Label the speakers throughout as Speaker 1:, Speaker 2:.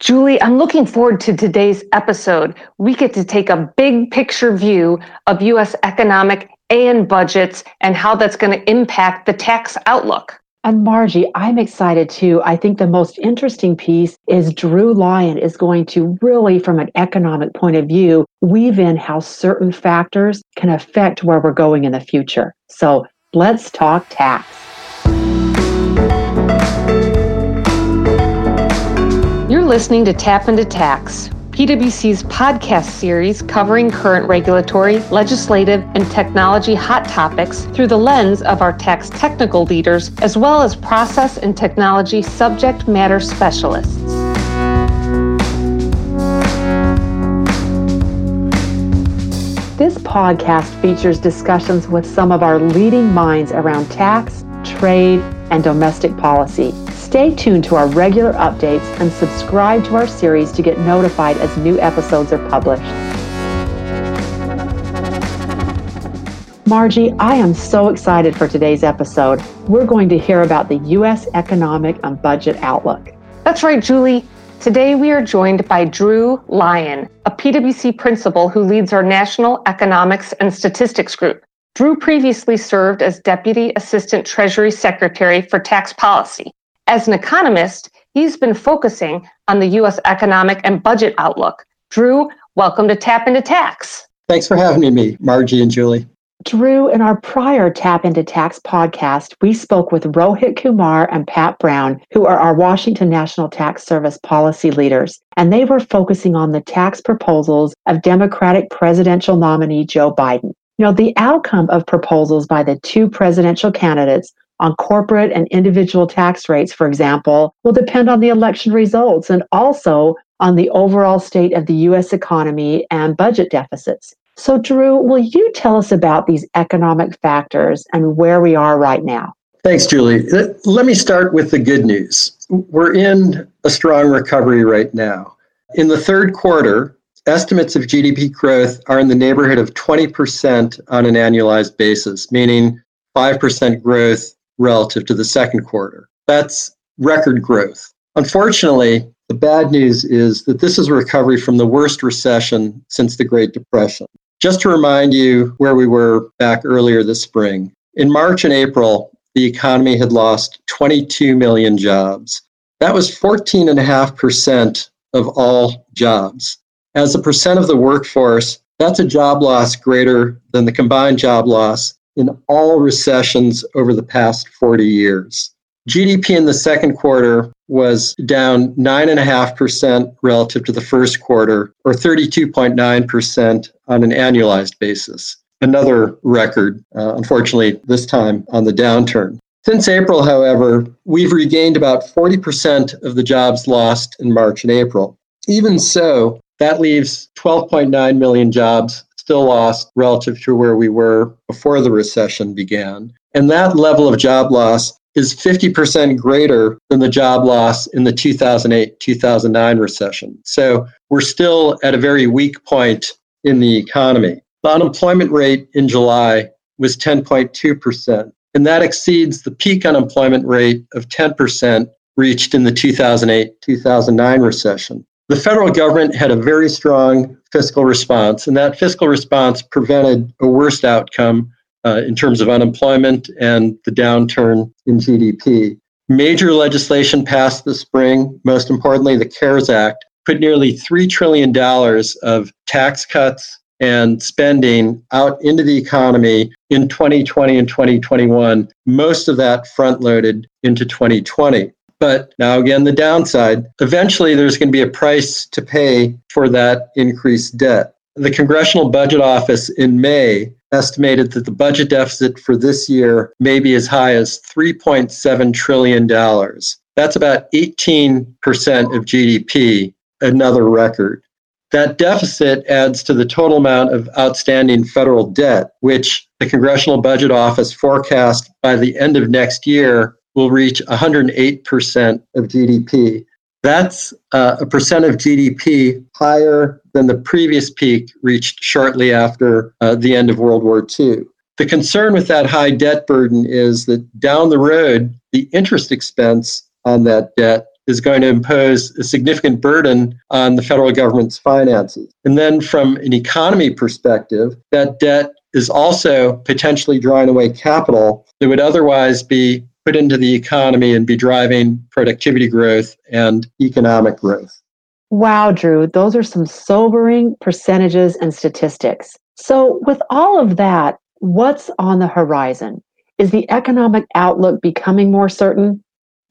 Speaker 1: Julie, I'm looking forward to today's episode. We get to take a big picture view of U.S. economic and budgets and how that's going to impact the tax outlook.
Speaker 2: And Margie, I'm excited too. I think the most interesting piece is Drew Lyon is going to really, from an economic point of view, weave in how certain factors can affect where we're going in the future. So let's talk tax.
Speaker 1: You're listening to Tap into Tax, PwC's podcast series covering current regulatory, legislative, and technology hot topics through the lens of our tax technical leaders, as well as process and technology subject matter specialists.
Speaker 2: This podcast features discussions with some of our leading minds around tax, trade, and domestic policy. Stay tuned to our regular updates and subscribe to our series to get notified as new episodes are published. Margie, I am so excited for today's episode. We're going to hear about the U.S. economic and budget outlook.
Speaker 1: That's right, Julie. Today we are joined by Drew Lyon, a PwC principal who leads our National Economics and Statistics Group. Drew previously served as Deputy Assistant Treasury Secretary for Tax Policy. As an economist, he's been focusing on the U.S. economic and budget outlook. Drew, welcome to Tap into Tax.
Speaker 3: Thanks for having me, Margie and Julie.
Speaker 2: Drew, in our prior Tap into Tax podcast, we spoke with Rohit Kumar and Pat Brown, who are our Washington National Tax Service policy leaders, and they were focusing on the tax proposals of Democratic presidential nominee Joe Biden. You know, the outcome of proposals by the two presidential candidates on corporate and individual tax rates, for example, will depend on the election results and also on the overall state of the U.S. economy and budget deficits. So, Drew, will you tell us about these economic factors and where we are right now?
Speaker 3: Thanks, Julie. Let me start with the good news. We're in a strong recovery right now. In the third quarter, estimates of GDP growth are in the neighborhood of 20% on an annualized basis, meaning 5% growth relative to the second quarter. That's record growth. Unfortunately, the bad news is that this is a recovery from the worst recession since the Great Depression. Just to remind you where we were back earlier this spring, in March and April, the economy had lost 22 million jobs. That was 14.5% of all jobs. As a percent of the workforce, that's a job loss greater than the combined job loss in all recessions over the past 40 years. GDP in the second quarter was down 9.5% relative to the first quarter, or 32.9% on an annualized basis. Another record, uh, unfortunately, this time on the downturn. Since April, however, we've regained about 40% of the jobs lost in March and April. Even so, that leaves 12.9 million jobs still lost relative to where we were before the recession began. And that level of job loss is 50% greater than the job loss in the 2008 2009 recession. So we're still at a very weak point in the economy. The unemployment rate in July was 10.2%, and that exceeds the peak unemployment rate of 10% reached in the 2008 2009 recession. The federal government had a very strong fiscal response, and that fiscal response prevented a worst outcome uh, in terms of unemployment and the downturn in GDP. Major legislation passed this spring, most importantly, the CARES Act, put nearly $3 trillion of tax cuts and spending out into the economy in 2020 and 2021, most of that front loaded into 2020. But now, again, the downside eventually there's going to be a price to pay for that increased debt. The Congressional Budget Office in May estimated that the budget deficit for this year may be as high as $3.7 trillion. That's about 18% of GDP, another record. That deficit adds to the total amount of outstanding federal debt, which the Congressional Budget Office forecast by the end of next year will reach 108% of GDP. That's uh, a percent of GDP higher than the previous peak reached shortly after uh, the end of World War II. The concern with that high debt burden is that down the road, the interest expense on that debt is going to impose a significant burden on the federal government's finances. And then from an economy perspective, that debt is also potentially drawing away capital that would otherwise be put into the economy and be driving productivity growth and economic growth.
Speaker 2: Wow, Drew, those are some sobering percentages and statistics. So, with all of that, what's on the horizon? Is the economic outlook becoming more certain?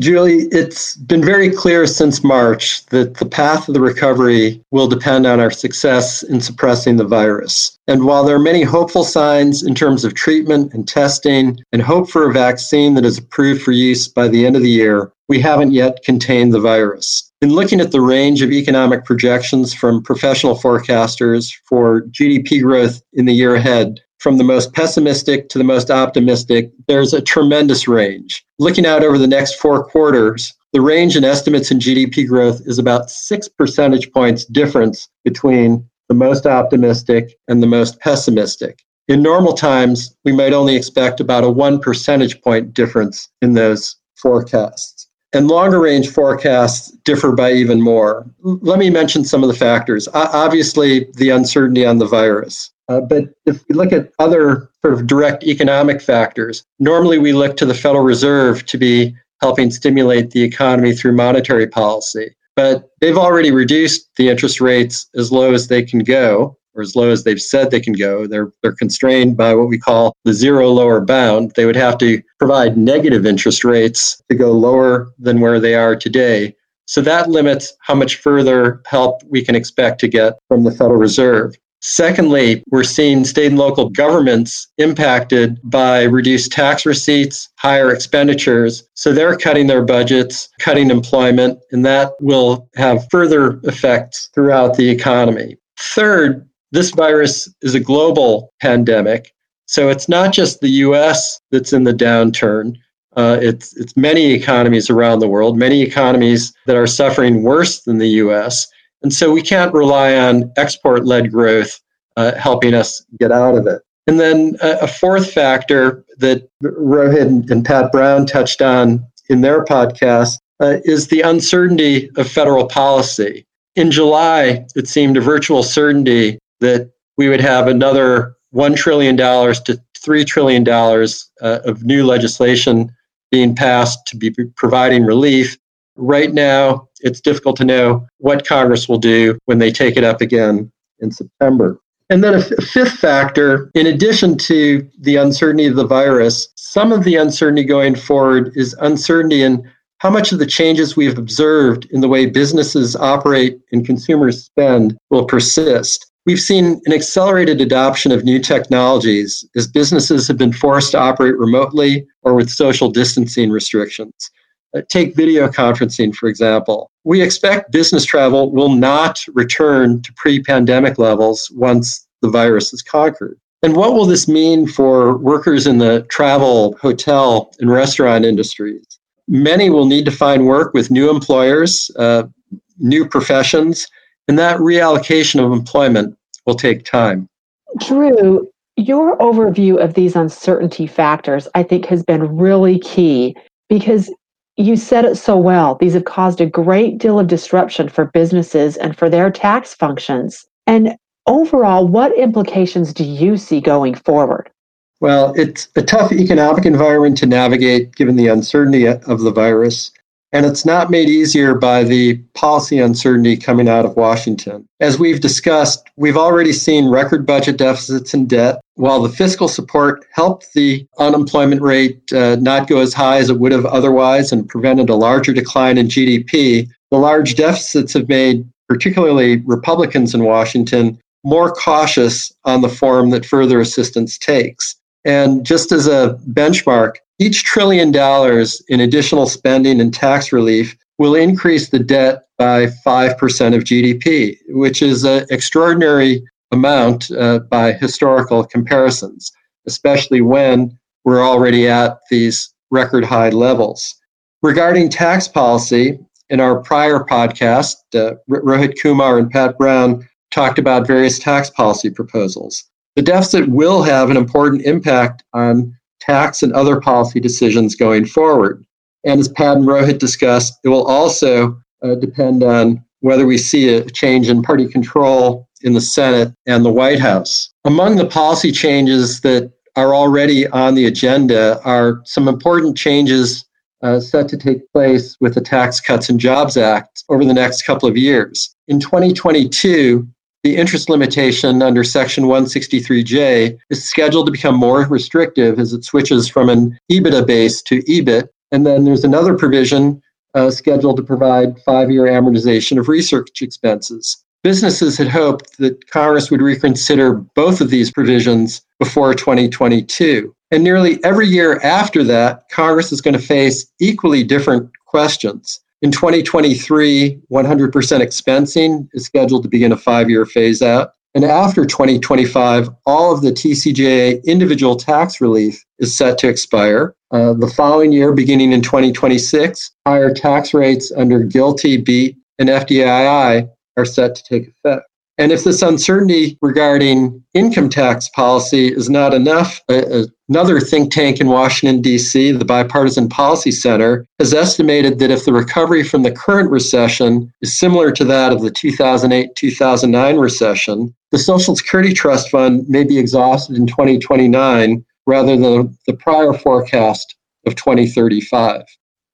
Speaker 3: Julie, it's been very clear since March that the path of the recovery will depend on our success in suppressing the virus. And while there are many hopeful signs in terms of treatment and testing and hope for a vaccine that is approved for use by the end of the year, we haven't yet contained the virus. In looking at the range of economic projections from professional forecasters for GDP growth in the year ahead, from the most pessimistic to the most optimistic, there's a tremendous range. Looking out over the next four quarters, the range in estimates in GDP growth is about six percentage points difference between the most optimistic and the most pessimistic. In normal times, we might only expect about a one percentage point difference in those forecasts. And longer range forecasts differ by even more. Let me mention some of the factors. Obviously, the uncertainty on the virus. Uh, but if we look at other sort of direct economic factors, normally we look to the Federal Reserve to be helping stimulate the economy through monetary policy. But they've already reduced the interest rates as low as they can go, or as low as they've said they can go. They're, they're constrained by what we call the zero lower bound. They would have to provide negative interest rates to go lower than where they are today. So that limits how much further help we can expect to get from the Federal Reserve. Secondly, we're seeing state and local governments impacted by reduced tax receipts, higher expenditures. So they're cutting their budgets, cutting employment, and that will have further effects throughout the economy. Third, this virus is a global pandemic. So it's not just the US that's in the downturn. Uh, it's, it's many economies around the world, many economies that are suffering worse than the US. And so we can't rely on export led growth uh, helping us get out of it. And then a, a fourth factor that Rohit and, and, Pat Brown touched on in their podcast uh, is the uncertainty of federal policy. In July, it seemed a virtual certainty that we would have another $1 trillion to $3 trillion uh, of new legislation being passed to be providing relief. Right now, it's difficult to know what Congress will do when they take it up again in September. And then a f- fifth factor, in addition to the uncertainty of the virus, some of the uncertainty going forward is uncertainty in how much of the changes we've observed in the way businesses operate and consumers spend will persist. We've seen an accelerated adoption of new technologies as businesses have been forced to operate remotely or with social distancing restrictions. Uh, take video conferencing, for example. We expect business travel will not return to pre pandemic levels once the virus is conquered. And what will this mean for workers in the travel, hotel, and restaurant industries? Many will need to find work with new employers, uh, new professions, and that reallocation of employment will take time.
Speaker 2: Drew, your overview of these uncertainty factors, I think, has been really key because you said it so well. These have caused a great deal of disruption for businesses and for their tax functions. And overall, what implications do you see going forward?
Speaker 3: Well, it's a tough economic environment to navigate given the uncertainty of the virus. And it's not made easier by the policy uncertainty coming out of Washington. As we've discussed, we've already seen record budget deficits and debt. While the fiscal support helped the unemployment rate uh, not go as high as it would have otherwise and prevented a larger decline in GDP, the large deficits have made particularly Republicans in Washington more cautious on the form that further assistance takes. And just as a benchmark, each trillion dollars in additional spending and tax relief will increase the debt by 5% of GDP, which is an extraordinary amount uh, by historical comparisons, especially when we're already at these record high levels. Regarding tax policy, in our prior podcast, uh, Rohit Kumar and Pat Brown talked about various tax policy proposals. The deficit will have an important impact on tax and other policy decisions going forward. And as Pat and Rohit discussed, it will also uh, depend on whether we see a change in party control in the Senate and the White House. Among the policy changes that are already on the agenda are some important changes uh, set to take place with the Tax Cuts and Jobs Act over the next couple of years. In 2022, the interest limitation under Section 163J is scheduled to become more restrictive as it switches from an EBITDA base to EBIT. And then there's another provision uh, scheduled to provide five year amortization of research expenses. Businesses had hoped that Congress would reconsider both of these provisions before 2022. And nearly every year after that, Congress is going to face equally different questions. In 2023, 100% expensing is scheduled to begin a five year phase out. And after 2025, all of the TCJA individual tax relief is set to expire. Uh, the following year, beginning in 2026, higher tax rates under GILTI, BEAT, and FDII are set to take effect. And if this uncertainty regarding income tax policy is not enough, another think tank in Washington, D.C., the Bipartisan Policy Center, has estimated that if the recovery from the current recession is similar to that of the 2008 2009 recession, the Social Security Trust Fund may be exhausted in 2029 rather than the prior forecast of 2035.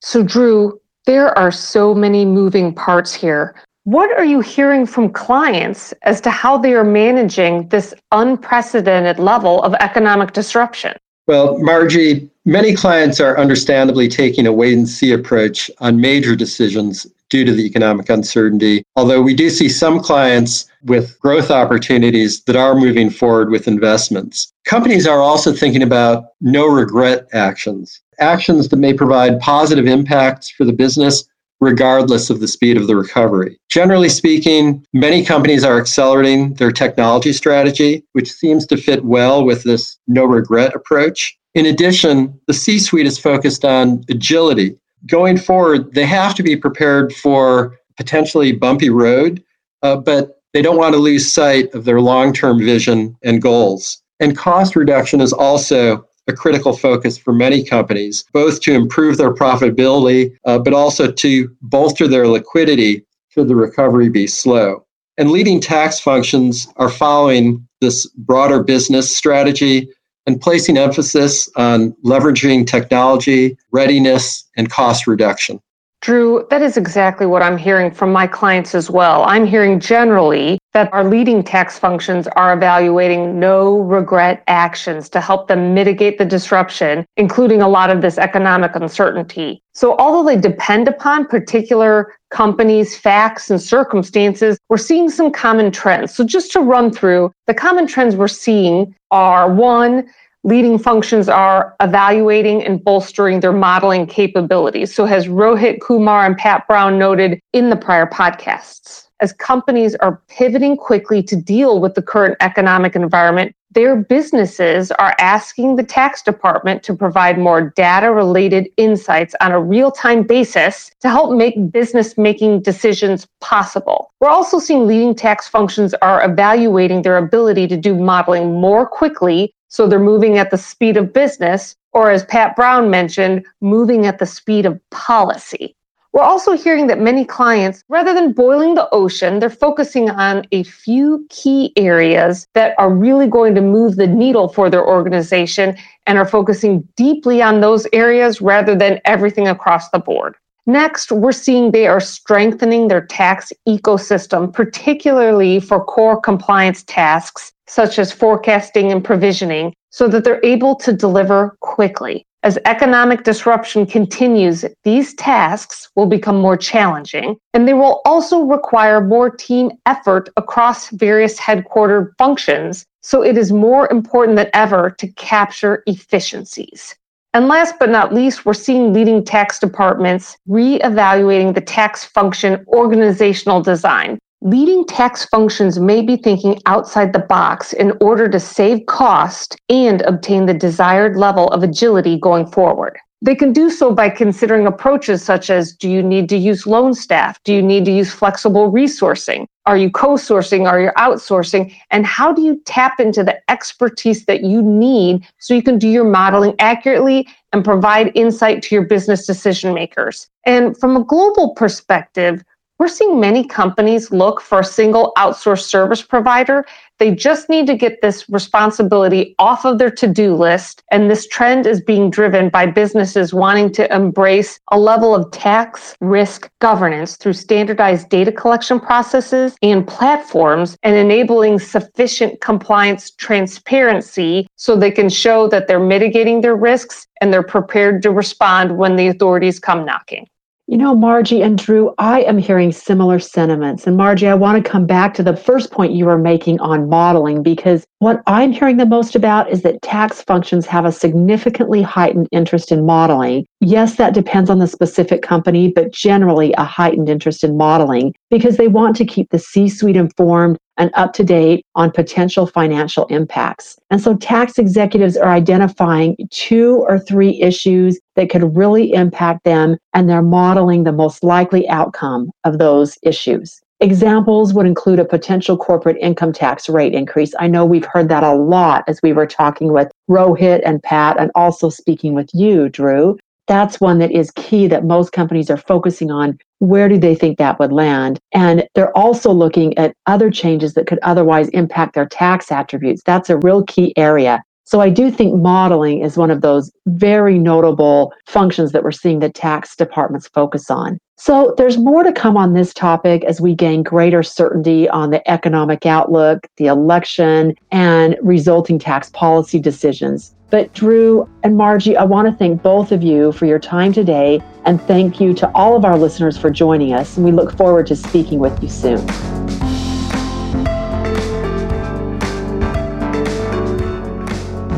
Speaker 1: So, Drew, there are so many moving parts here. What are you hearing from clients as to how they are managing this unprecedented level of economic disruption?
Speaker 3: Well, Margie, many clients are understandably taking a wait and see approach on major decisions due to the economic uncertainty. Although we do see some clients with growth opportunities that are moving forward with investments. Companies are also thinking about no regret actions, actions that may provide positive impacts for the business regardless of the speed of the recovery. Generally speaking, many companies are accelerating their technology strategy, which seems to fit well with this no regret approach. In addition, the C suite is focused on agility. Going forward, they have to be prepared for potentially bumpy road, uh, but they don't want to lose sight of their long term vision and goals. And cost reduction is also a critical focus for many companies, both to improve their profitability, uh, but also to bolster their liquidity should the recovery be slow. And leading tax functions are following this broader business strategy and placing emphasis on leveraging technology, readiness, and cost reduction.
Speaker 1: Drew, that is exactly what I'm hearing from my clients as well. I'm hearing generally that our leading tax functions are evaluating no regret actions to help them mitigate the disruption, including a lot of this economic uncertainty. So, although they depend upon particular companies, facts, and circumstances, we're seeing some common trends. So, just to run through, the common trends we're seeing are one, leading functions are evaluating and bolstering their modeling capabilities. So, as Rohit Kumar and Pat Brown noted in the prior podcasts, as companies are pivoting quickly to deal with the current economic environment, their businesses are asking the tax department to provide more data related insights on a real time basis to help make business making decisions possible. We're also seeing leading tax functions are evaluating their ability to do modeling more quickly so they're moving at the speed of business, or as Pat Brown mentioned, moving at the speed of policy. We're also hearing that many clients, rather than boiling the ocean, they're focusing on a few key areas that are really going to move the needle for their organization and are focusing deeply on those areas rather than everything across the board. Next, we're seeing they are strengthening their tax ecosystem, particularly for core compliance tasks such as forecasting and provisioning, so that they're able to deliver quickly. As economic disruption continues, these tasks will become more challenging, and they will also require more team effort across various headquartered functions. So it is more important than ever to capture efficiencies. And last but not least, we're seeing leading tax departments reevaluating the tax function organizational design Leading tax functions may be thinking outside the box in order to save cost and obtain the desired level of agility going forward. They can do so by considering approaches such as do you need to use loan staff? Do you need to use flexible resourcing? Are you co sourcing? Are you outsourcing? And how do you tap into the expertise that you need so you can do your modeling accurately and provide insight to your business decision makers? And from a global perspective, we're seeing many companies look for a single outsourced service provider. They just need to get this responsibility off of their to do list. And this trend is being driven by businesses wanting to embrace a level of tax risk governance through standardized data collection processes and platforms and enabling sufficient compliance transparency so they can show that they're mitigating their risks and they're prepared to respond when the authorities come knocking.
Speaker 2: You know, Margie and Drew, I am hearing similar sentiments. And Margie, I want to come back to the first point you were making on modeling because what I'm hearing the most about is that tax functions have a significantly heightened interest in modeling. Yes, that depends on the specific company, but generally a heightened interest in modeling because they want to keep the C suite informed and up to date on potential financial impacts. And so tax executives are identifying two or three issues that could really impact them, and they're modeling the most likely outcome of those issues. Examples would include a potential corporate income tax rate increase. I know we've heard that a lot as we were talking with Rohit and Pat, and also speaking with you, Drew. That's one that is key that most companies are focusing on where do they think that would land? And they're also looking at other changes that could otherwise impact their tax attributes. That's a real key area. So I do think modeling is one of those very notable functions that we're seeing the tax departments focus on. So there's more to come on this topic as we gain greater certainty on the economic outlook, the election, and resulting tax policy decisions. But Drew and Margie, I want to thank both of you for your time today and thank you to all of our listeners for joining us. And we look forward to speaking with you soon.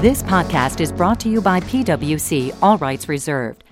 Speaker 4: This podcast is brought to you by PwC, all rights reserved.